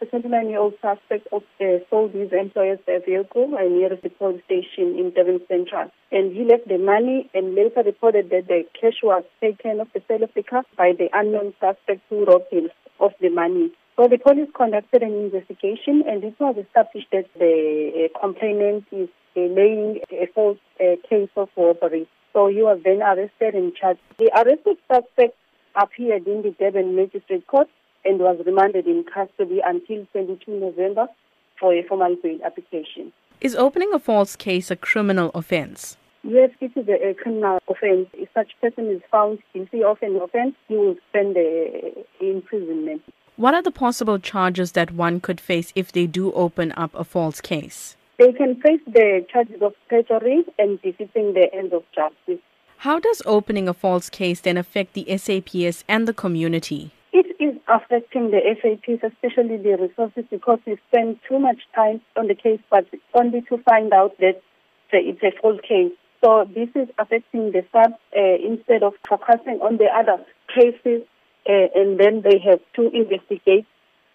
The 29-year-old suspect uh, sold his employer's vehicle near the police station in Durban Central. And he left the money and later reported that the cash was taken off the sale of the car by the unknown suspect who robbed him of the money. So the police conducted an investigation and it was established that the uh, complainant is uh, laying a false uh, case of robbery. So he was then arrested and charged. The arrested suspect appeared in the Durban Magistrate Court and was remanded in custody until 22 November for a formal bail application. Is opening a false case a criminal offense? Yes, it is a, a criminal offense. If such person is found guilty of an offense, he will spend the uh, imprisonment. What are the possible charges that one could face if they do open up a false case? They can face the charges of perjury and defeating the ends of justice. How does opening a false case then affect the SAPS and the community? Affecting the SAPs, especially the resources, because we spend too much time on the case, but only to find out that it's a false case. So this is affecting the staff uh, instead of focusing on the other cases, uh, and then they have to investigate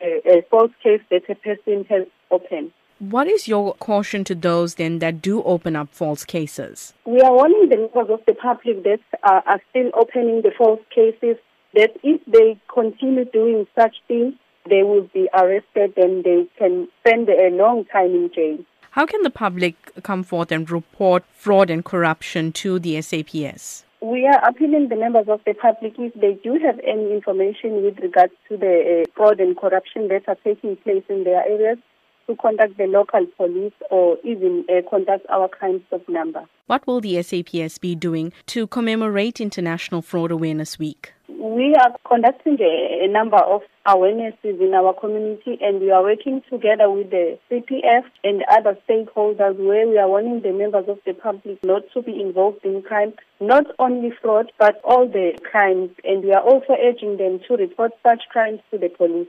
a, a false case that a person has opened. What is your caution to those then that do open up false cases? We are warning the members of the public that uh, are still opening the false cases that if they continue doing such things, they will be arrested and they can spend a long time in jail. How can the public come forth and report fraud and corruption to the SAPS? We are appealing the members of the public if they do have any information with regards to the uh, fraud and corruption that are taking place in their areas to contact the local police or even uh, contact our crime stop number. What will the SAPS be doing to commemorate International Fraud Awareness Week? We are conducting a, a, number of awarenesses in our community and we are working together with the CPF and other stakeholders where we are warning the members of the public not to be involved in crime, not only fraud but all the crimes and we are also urging them to report such crimes to the police.